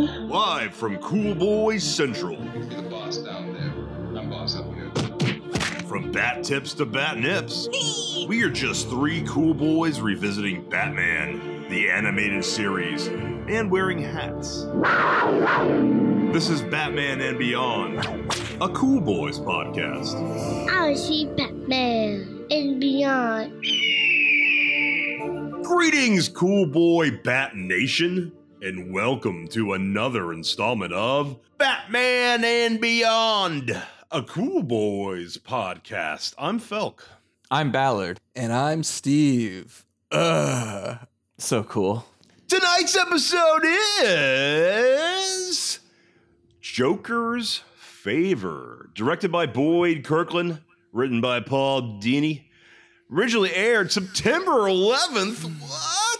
Live from Cool Boys Central. You're the boss down there. I'm boss up here. From bat tips to bat nips, we are just three cool boys revisiting Batman, the animated series, and wearing hats. This is Batman and Beyond, a Cool Boys podcast. I see Batman and beyond. Greetings, Cool Boy Bat Nation, and welcome to another installment of Batman and Beyond, a Cool Boys podcast. I'm Felk. I'm Ballard. And I'm Steve. Ugh. So cool. Tonight's episode is Joker's Favor, directed by Boyd Kirkland, written by Paul Dini. Originally aired September 11th.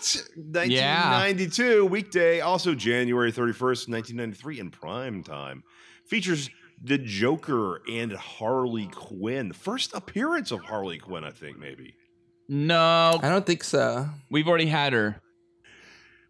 What? 1992, weekday, also January 31st, 1993, in prime time. Features the Joker and Harley Quinn. First appearance of Harley Quinn, I think, maybe. No, I don't think so. we've already had her.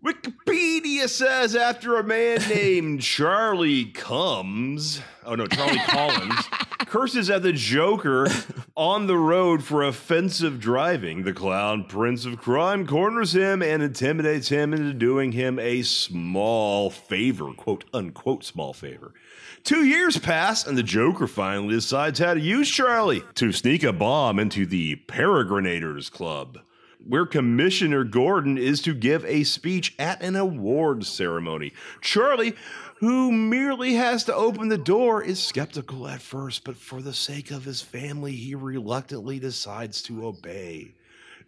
Wikipedia says after a man named Charlie comes, oh no, Charlie Collins, curses at the Joker on the road for offensive driving, the clown prince of crime corners him and intimidates him into doing him a small favor, quote unquote, small favor. Two years pass, and the Joker finally decides how to use Charlie to sneak a bomb into the Peregrinators Club where Commissioner Gordon is to give a speech at an awards ceremony. Charlie, who merely has to open the door, is skeptical at first, but for the sake of his family, he reluctantly decides to obey.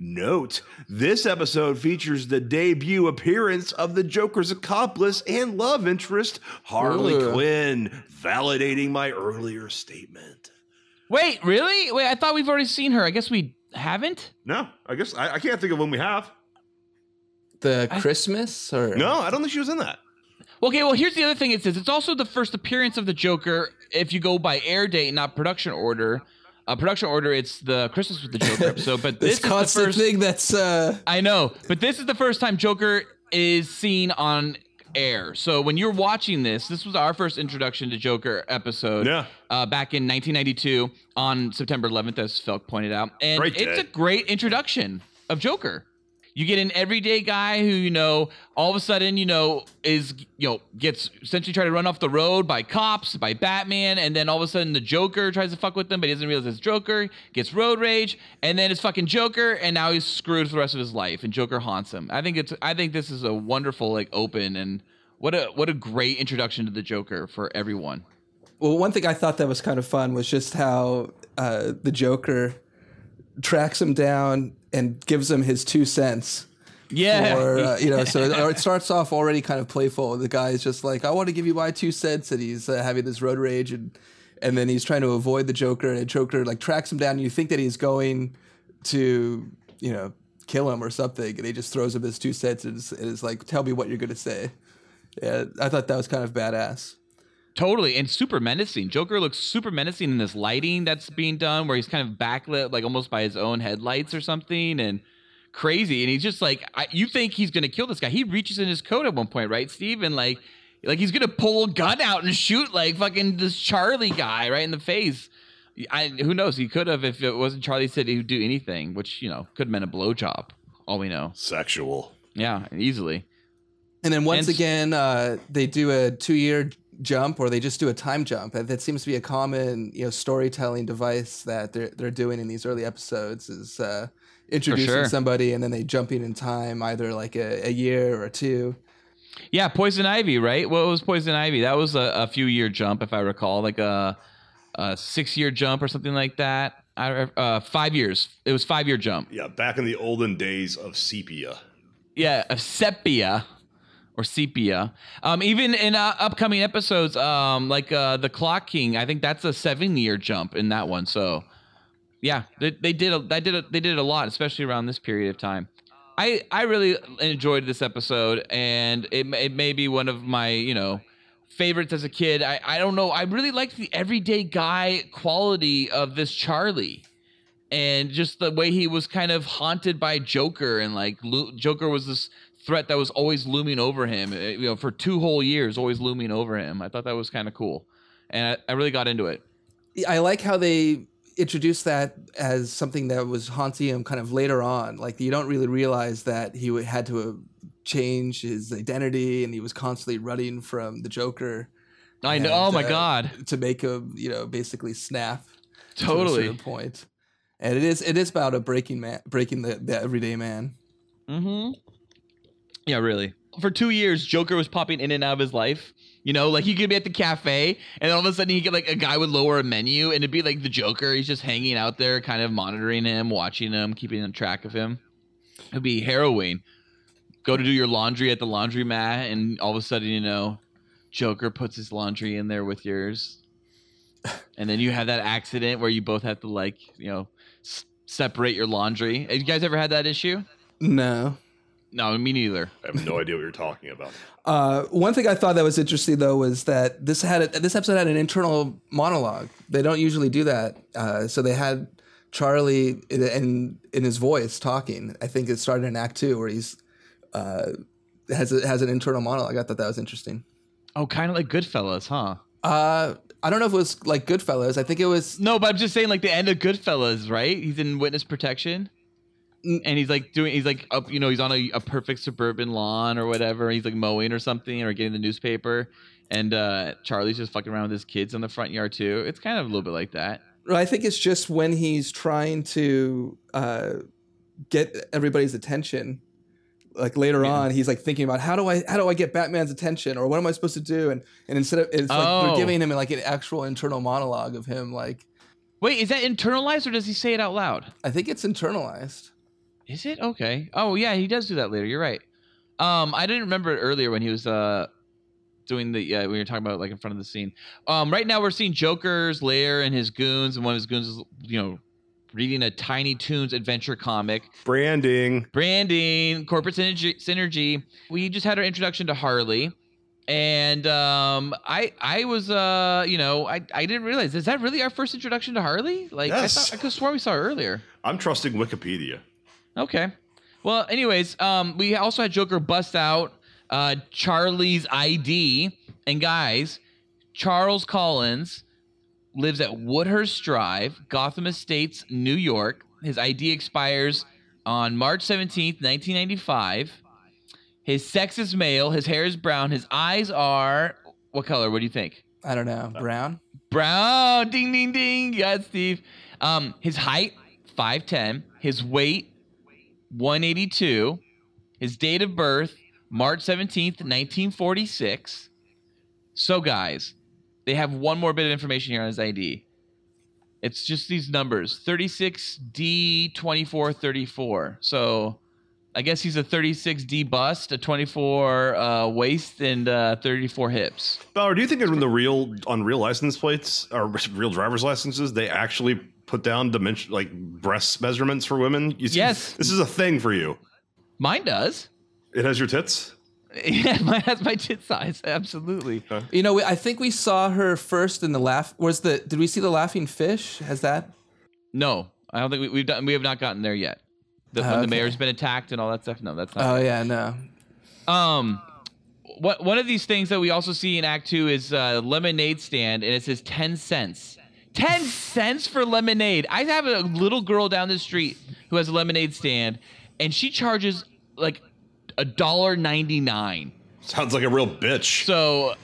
Note, this episode features the debut appearance of the Joker's accomplice and love interest, Harley Ugh. Quinn, validating my earlier statement. Wait, really? Wait, I thought we've already seen her. I guess we haven't. No, I guess I, I can't think of when we have. The I- Christmas or No, I don't think she was in that. Okay, well, here's the other thing. It says it's also the first appearance of the Joker if you go by air date, not production order. Uh, production order, it's the Christmas with the Joker episode. But this this, is the first. thing that's uh I know, but this is the first time Joker is seen on air. So when you're watching this, this was our first introduction to Joker episode. Yeah. Uh, back in 1992 on September 11th, as Felk pointed out, and Great it's day. a great introduction of Joker. You get an everyday guy who you know all of a sudden you know is you know gets essentially tried to run off the road by cops by Batman and then all of a sudden the Joker tries to fuck with him but he doesn't realize it's Joker gets road rage and then it's fucking Joker and now he's screwed for the rest of his life and Joker haunts him. I think it's I think this is a wonderful like open and what a what a great introduction to the Joker for everyone. well one thing I thought that was kind of fun was just how uh the Joker tracks him down and gives him his two cents. Yeah. Or uh, you know, so it starts off already kind of playful. The guy is just like, "I want to give you my two cents," and he's uh, having this road rage, and and then he's trying to avoid the Joker, and the Joker like tracks him down. And you think that he's going to, you know, kill him or something, and he just throws him his two cents and is, and is like, "Tell me what you're gonna say." Yeah, I thought that was kind of badass. Totally, and super menacing. Joker looks super menacing in this lighting that's being done, where he's kind of backlit, like almost by his own headlights or something, and crazy. And he's just like, I, you think he's gonna kill this guy? He reaches in his coat at one point, right, Steve? And like, like he's gonna pull a gun out and shoot like fucking this Charlie guy right in the face. I, who knows? He could have if it wasn't Charlie said he would do anything, which you know could have meant a blowjob. All we know. Sexual. Yeah, easily. And then once And- again, uh, they do a two-year jump, or they just do a time jump. That seems to be a common, you know, storytelling device that they're they're doing in these early episodes. Is uh, introducing sure. somebody and then they jumping in time, either like a, a year or two. Yeah, Poison Ivy, right? What was Poison Ivy? That was a, a few year jump, if I recall, like a, a six year jump or something like that. I, uh, five years. It was five year jump. Yeah, back in the olden days of sepia. Yeah, of sepia or sepia. Um, even in uh, upcoming episodes, um, like uh, the Clock King, I think that's a seven year jump in that one. So, yeah, they, they did a, they did a, they did a lot, especially around this period of time. I I really enjoyed this episode, and it it may be one of my you know favorites as a kid. I I don't know. I really liked the everyday guy quality of this Charlie. And just the way he was kind of haunted by Joker, and like Joker was this threat that was always looming over him. eh, You know, for two whole years, always looming over him. I thought that was kind of cool, and I, I really got into it. I like how they introduced that as something that was haunting him kind of later on. Like you don't really realize that he had to uh, change his identity and he was constantly running from the Joker. I know. and, Oh my uh, god, To make him, you know, basically snap. to a totally. certain point. And it is it is about a breaking man, breaking the, the everyday man. Mm-hmm. Yeah, really. For two years, Joker was popping in and out of his life. You know, like he could be at the cafe, and all of a sudden he get like a guy would lower a menu, and it'd be like the Joker. He's just hanging out there, kind of monitoring him, watching him, keeping track of him. It'd be harrowing. Go to do your laundry at the laundromat, and all of a sudden, you know, Joker puts his laundry in there with yours, and then you have that accident where you both have to like, you know, s- separate your laundry. Have you guys ever had that issue? No. No, me neither. I have no idea what you're talking about. Uh, one thing I thought that was interesting though was that this had a, this episode had an internal monologue. They don't usually do that. Uh, so they had Charlie in, in in his voice talking. I think it started in Act Two where he's uh, has a, has an internal monologue. I thought that was interesting. Oh, kind of like Goodfellas, huh? Uh, I don't know if it was like Goodfellas. I think it was No, but I'm just saying, like the end of Goodfellas, right? He's in witness protection. And he's like doing, he's like up, you know, he's on a, a perfect suburban lawn or whatever. He's like mowing or something or getting the newspaper, and uh Charlie's just fucking around with his kids in the front yard too. It's kind of a little bit like that. I think it's just when he's trying to uh, get everybody's attention. Like later Yeah. on, he's like thinking about how do I how do I get Batman's attention or what am I supposed to do? And and instead of it's like Oh. they're giving him like an actual internal monologue of him like Wait, is that internalized or does he say it out loud? I think it's internalized. Is it okay? Oh yeah, he does do that later. You're right. Um, I didn't remember it earlier when he was uh doing the uh, when you were talking about like in front of the scene. Um, right now we're seeing Joker's lair and his goons, and one of his goons is you know reading a Tiny Toons adventure comic. Branding. Branding, corporate synergy. synergy. We just had our introduction to Harley. And um, I I was uh you know I, I didn't realize is that really our first introduction to Harley like Yes. I thought I could have sworn we saw her earlier I'm trusting Wikipedia. Okay. Well, anyways, um, we also had Joker bust out uh, Charlie's ID, and guys, Charles Collins lives at Woodhurst Drive, Gotham Estates, New York. His ID expires on March seventeenth, nineteen ninety-five. His sex is male. His hair is brown. His eyes are what color? What do you think? I don't know. Brown? Brown. Ding ding ding. Yeah, Steve. Um, his height, 5'10. His weight, 182. His date of birth, March 17th, 1946. So, guys, they have one more bit of information here on his ID. It's just these numbers 36D2434. So, I guess he's a 36D bust, a 24 uh, waist, and uh, 34 hips. Bauer, do you think that when the real on real license plates or real driver's licenses, they actually put down dimension like breast measurements for women? You see- Yes. This is a thing for you. Mine does. It has your tits. Yeah, mine has my tit size. Absolutely. You know, we, I think we saw her first in the laugh. Was the did we see the laughing fish? Has that? No, I don't think we, we've done. We have not gotten there yet. The, when Okay. the mayor's been attacked and all that stuff. No, that's not. Oh yeah, no. Um, what one of these things that we also see in Act Two is uh, lemonade stand, and it says ten cents. Ten cents for lemonade. I have a little girl down the street who has a lemonade stand, and she charges like a dollar ninety nine. Sounds like a real bitch. So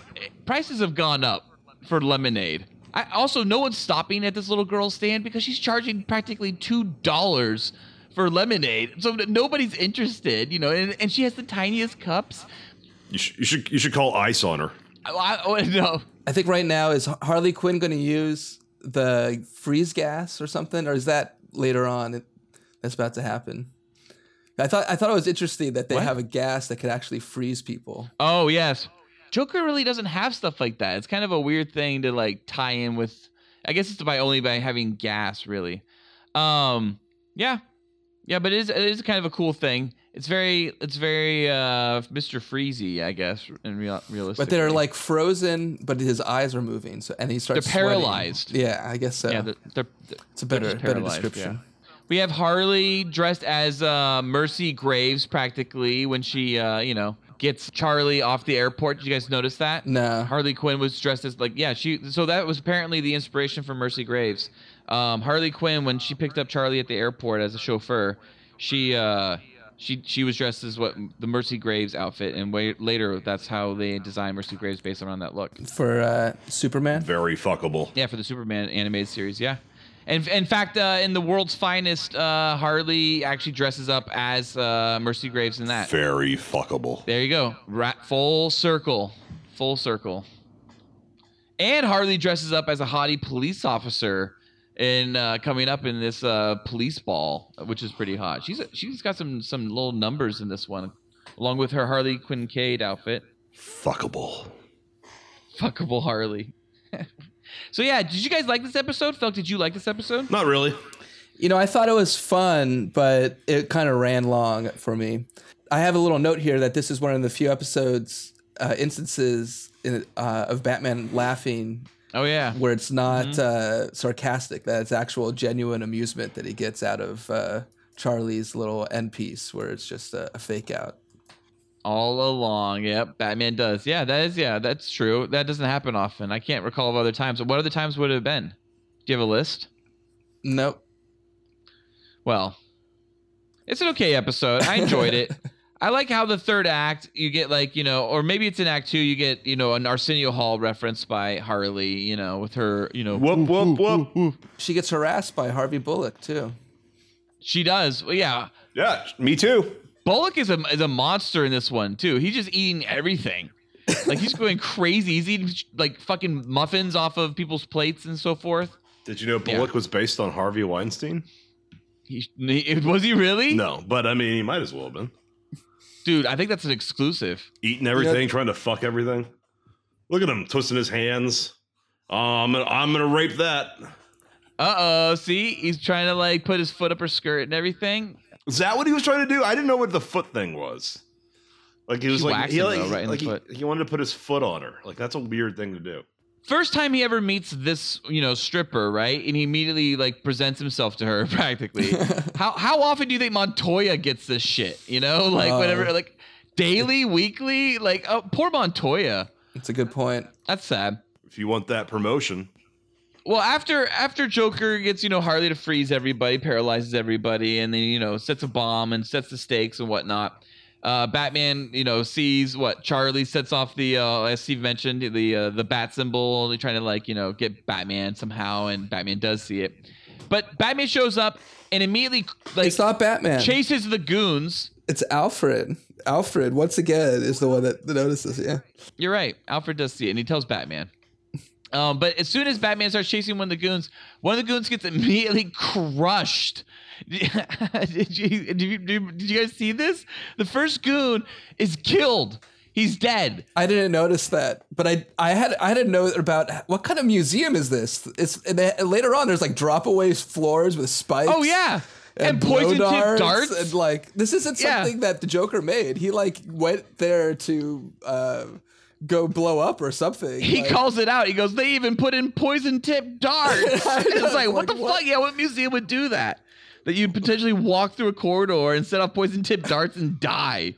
prices have gone up for lemonade. I also no one's stopping at this little girl's stand because she's charging practically two dollars for lemonade. So nobody's interested, you know. And, and she has the tiniest cups. You should you should you should call ice on her. I, I, oh, no, I think right now is Harley Quinn going to use the freeze gas or something, or is that later on? It- That's about to happen. I thought I thought it was interesting that they What? have a gas that could actually freeze people. Oh yes, Joker really doesn't have stuff like that. It's kind of a weird thing to like tie in with. I guess it's by only by having gas, really. Um, yeah, yeah, but it is it is kind of a cool thing. It's very it's very uh Mr. Freezy, I guess, in real realistic. But they're like frozen, but his eyes are moving. So and he starts. They're sweating. paralyzed. Yeah, I guess so. yeah, they're, they're, it's a better better description. yeah. We have Harley dressed as uh, Mercy Graves practically when she, uh, you know, gets Charlie off the airport. Did you guys notice that? No. Harley Quinn was dressed as like yeah she so that was apparently the inspiration for Mercy Graves. Um, Harley Quinn when she picked up Charlie at the airport as a chauffeur, she uh, she she was dressed as what the Mercy Graves outfit, and way, later that's how they designed Mercy Graves based around that look. For uh, Superman. Very fuckable. Yeah, for the Superman animated series. Yeah. And in fact, uh, in the world's finest, uh, Harley actually dresses up as uh, Mercy Graves in that. Very fuckable. There you go. Ra- full circle. Full circle. And Harley dresses up as a haughty police officer in uh, coming up in this uh, police ball, which is pretty hot. She's she's got some some little numbers in this one, along with her Harley Quinn outfit. Fuckable. Fuckable Harley. so yeah, did you guys like this episode? Felk, did you like this episode? Not really. You know, I thought it was fun, but it kind of ran long for me. I have a little note here that this is one of the few episodes, uh, instances in, uh, of Batman laughing Oh yeah. where it's not uh, sarcastic, that it's actual genuine amusement that he gets out of uh, Charlie's little end piece, where it's just a, a fake out. All along, yep. Batman does. Yeah, that is. Yeah, that's true. That doesn't happen often. I can't recall of other times. What other times would it have been? Do you have a list? Nope. Well, it's an okay episode. I enjoyed it. I like how the third act you get like you know, or maybe it's in Act Two you get you know an Arsenio Hall reference by Harley, you know, with her you know Whoop whoop whoop. She gets harassed by Harvey Bullock too. she does. Well, yeah, Yeah, me too. Bullock is a is a monster in this one too. He's just eating everything. Like he's going crazy. He's eating like fucking muffins off of people's plates and so forth. Did you know Bullock was based on Harvey Weinstein? He, he- was he really? No, but I mean, he might as well have been. Dude. I think that's an exclusive. Eating everything, trying to fuck everything. Look at him twisting his hands. Oh, I'm gonna, I'm gonna rape that. Uh oh. See, he's trying to like put his foot up her skirt and everything. Is that what he was trying to do? I didn't know what the foot thing was. Like he was She like, whacked he, him, like, though, right in like the he, foot. he wanted to put his foot on her. Like that's a weird thing to do. First time he ever meets this, you know, stripper, right? And he immediately like presents himself to her practically. how how often do you think Montoya gets this shit? You know, like Oh. whatever, like daily, weekly, like oh, poor Montoya. that's a good point. That's sad. If you want that promotion, Well, after after Joker gets you know Harley to freeze everybody, paralyzes everybody, and then you know sets a bomb and sets the stakes and whatnot. Uh, Batman, you know, sees what Charlie sets off the uh, as Steve mentioned the uh, the bat symbol. They're trying to like you know get Batman somehow, and Batman does see it. But Batman shows up and immediately like It's not Batman. chases the goons. It's Alfred. Alfred, once again, is the one that notices. Yeah. You're right. Alfred does see it, and he tells Batman. Um, but as soon as Batman starts chasing one of the goons, one of the goons gets immediately crushed. did, you, did, you, did you guys see this? The first goon is killed. He's dead. I didn't notice that, but I I had I had a note about what kind of museum is this? It's and they, later on there's like drop away floors with spikes. Oh yeah, and, blow poison tip darts, darts. and like this isn't Yeah. something that the Joker made. He like went there to uh, go blow up or something. he Like, calls it out. He goes, "They even put in poison tip darts." It's like, what like, the what? fuck? Yeah, what museum would do that? That you potentially walk through a corridor and set off poison tip darts and die.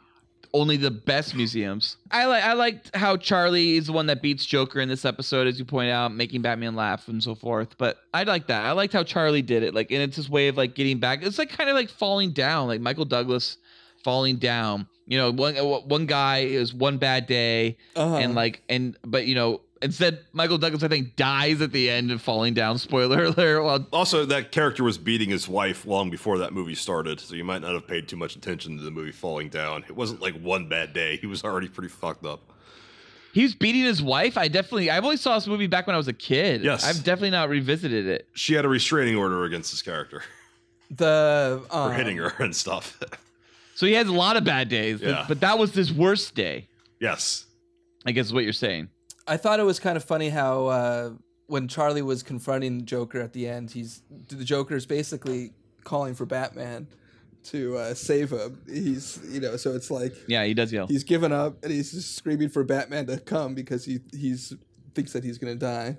Only the best museums. I like. I liked how Charlie is the one that beats Joker in this episode, as you point out, making Batman laugh and so forth. But I like that. I liked how Charlie did it. Like, and it's his way of like getting back. It's like kind of like falling down, like Michael Douglas falling down. You know, one one guy is one bad day, Uh-huh. and like and but you know instead michael douglas i think dies at the end of falling down spoiler alert well also that character was beating his wife long before that movie started, so you might not have paid too much attention to the movie falling down. It wasn't like one bad day; he was already pretty fucked up. he was beating his wife i definitely i've only saw this movie back when i was a kid Yes. i've definitely not revisited it She had a restraining order against this character the for um, hitting her and stuff. so he has a lot of bad days Yeah. but that was his worst day yes, i guess is what you're saying I thought it was kind of funny how uh, when Charlie was confronting the Joker at the end, he's the Joker is basically calling for Batman to uh, save him. He's you know, so it's like yeah he does yell he's given up and he's just screaming for Batman to come because he he's thinks that he's gonna die.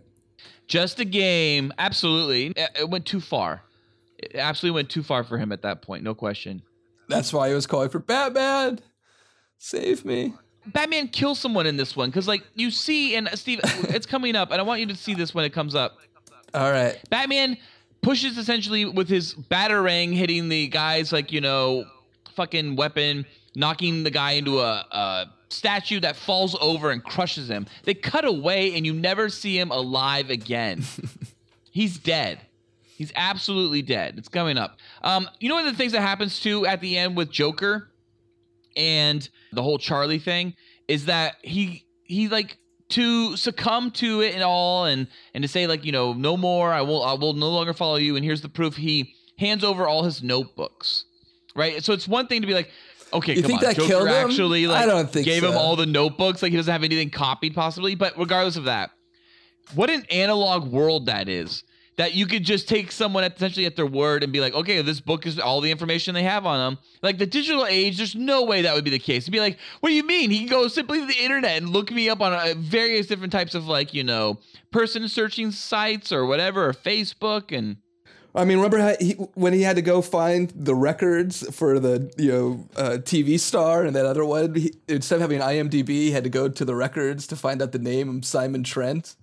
just a game absolutely it went too far it absolutely went too far for him at that point, no question. That's why he was calling for Batman. Save me. Batman kills someone in this one because, like, you see, and uh, Steve, it's coming up, and I want you to see this when it comes up. All right. Batman pushes essentially with his batarang hitting the guy's like you know fucking weapon, knocking the guy into a, a statue that falls over and crushes him. They cut away and you never see him alive again. He's dead. He's absolutely dead. It's coming up. Um, you know one of the things that happens too at the end with Joker and the whole Charlie thing is that he he like to succumb to it and all and and to say like you know no more. I will I will no longer follow you. And here's the proof. He hands over all his notebooks right? So it's one thing to be like okay You come think on that Joker killed him? actually like I don't think gave him all the notebooks. Like he doesn't have anything copied possibly. But regardless of that what an analog world that is that you could just take someone at, essentially at their word and be like okay this book is all the information they have on them like the digital age there's no way that would be the case to be like what do you mean he can go simply to the internet and look me up on uh, various different types of like you know person searching sites or whatever or facebook and I mean, remember how he, when he had to go find the records for the you know uh, TV star and that other one? He, instead of having IMDb, he had to go to the records to find out the name of Simon Trent.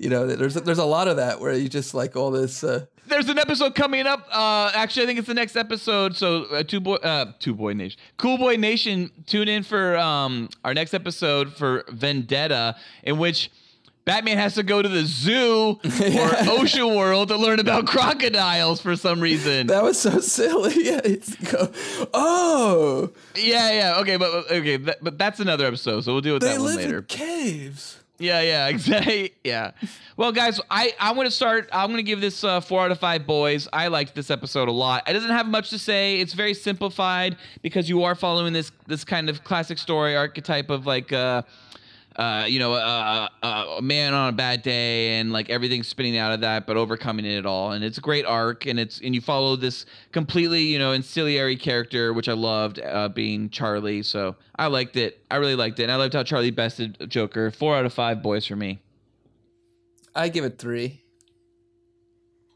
You know, there's there's a lot of that where you just like all this. Uh, there's an episode coming up. Uh, actually, I think it's the next episode. So, uh, two boy, uh, two boy nation, cool boy nation. Tune in for um our next episode for Vendetta, in which Batman has to go to the zoo or Ocean World to learn about crocodiles for some reason. that was so silly. Yeah, it's go. Oh, yeah, yeah. Okay, but okay, but that's another episode. So we'll deal with they that one live later. in caves. Yeah, yeah, exactly. Yeah. Well, guys, I I want to start. I'm going to give this uh, four out of five boys. I liked this episode a lot. It doesn't have much to say. It's very simplified because you are following this this kind of classic story archetype of like. Uh, uh, you know, uh, uh, a man on a bad day, and like everything's spinning out of that, but overcoming it all, and it's a great arc, and it's and you follow this completely, you know, ancillary character, which I loved, uh, being Charlie. So I liked it. I really liked it, and I loved how Charlie bested Joker. Four out of five boys for me. I give it three.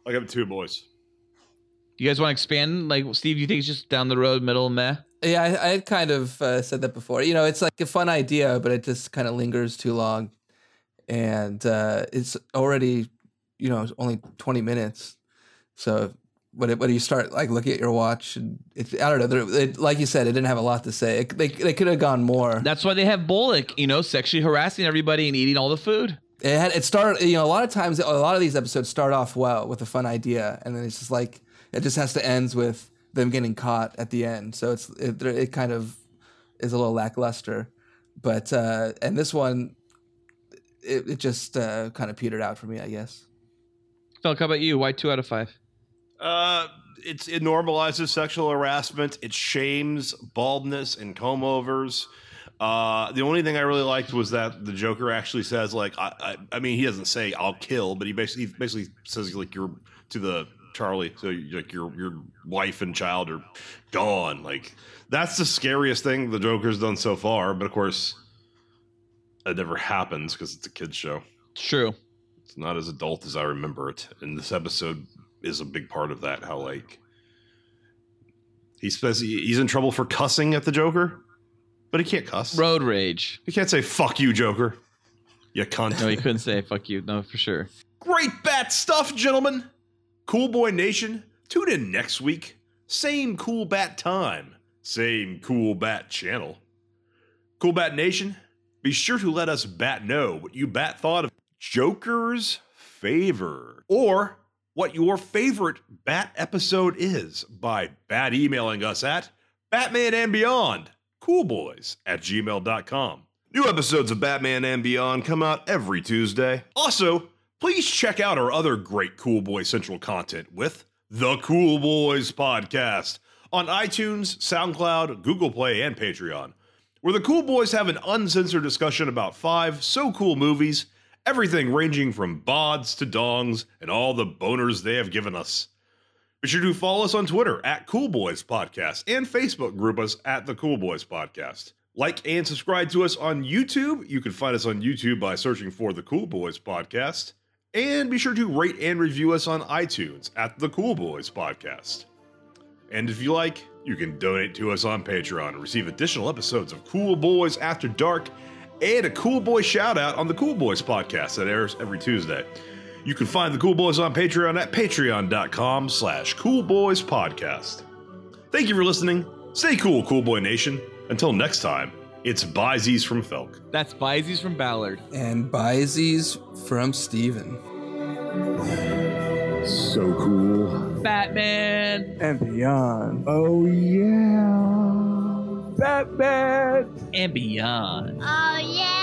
I got two boys. You guys want to expand? Like, Steve, you think it's just down the road, middle meh? Yeah, I, I had kind of uh, said that before. You know, it's like a fun idea, but it just kind of lingers too long, and uh, it's already, you know, only twenty minutes. So when it, when you start like looking at your watch, and it, I don't know, it, like you said, it didn't have a lot to say. It, they they could have gone more. That's why they have Bullock, you know, sexually harassing everybody and eating all the food. It had it started. You know, a lot of times, a lot of these episodes start off well with a fun idea, and then it's just like it just has to end with them getting caught at the end. So it's it, it kind of is a little lackluster. But uh, and this one, it, it just uh, kind of petered out for me, I guess. Phil, how about you? Why two out of five? Uh, it's it normalizes sexual harassment. It shames baldness and comb overs. Uh, the only thing I really liked was that the Joker actually says like I, I, I mean he doesn't say I'll kill, but he basically he basically says like you're to the Charlie, so like your your wife and child are gone. Like that's the scariest thing the Joker's done so far. But of course, it never happens because it's a kids show. It's true. It's not as adult as I remember it. And this episode is a big part of that. How like he says he's in trouble for cussing at the Joker, but he can't cuss. Road rage. He can't say "fuck you, Joker." You cunt. No, he couldn't say fuck you. No, for sure. Great bat stuff, gentlemen. Cool Boy Nation, tune in next week. Same Cool Bat time, same Cool Bat channel. Cool Bat Nation, be sure to let us bat know what you bat thought of Joker's favor or what your favorite bat episode is by bat emailing us at Batman and Beyond, coolboys at gmail.com. New episodes of Batman and Beyond come out every Tuesday. Also, please check out our other great Cool Boy Central content with the Cool Boys Podcast on iTunes, SoundCloud, Google Play, and Patreon, where the Cool Boys have an uncensored discussion about five so cool movies, everything ranging from bods to dongs and all the boners they have given us. Be sure to follow us on Twitter at Cool Boys Podcast and Facebook group us at the Cool Boys Podcast. Like and subscribe to us on YouTube. You can find us on YouTube by searching for the Cool Boys Podcast. And be sure to rate and review us on iTunes at the Cool Boys Podcast. And if you like, you can donate to us on Patreon and receive additional episodes of Cool Boys After Dark and a Cool Boy shout out on the Cool Boys podcast that airs every Tuesday. You can find the Cool Boys on Patreon at patreon.com slash Cool Boys Podcast. Thank you for listening. Stay cool, Cool Boy Nation. Until next time, it's Byzies from Felk. That's Bizees from Ballard. And Byzies from Steven. So cool. Batman and beyond. Oh yeah. Batman. and beyond. Oh yeah.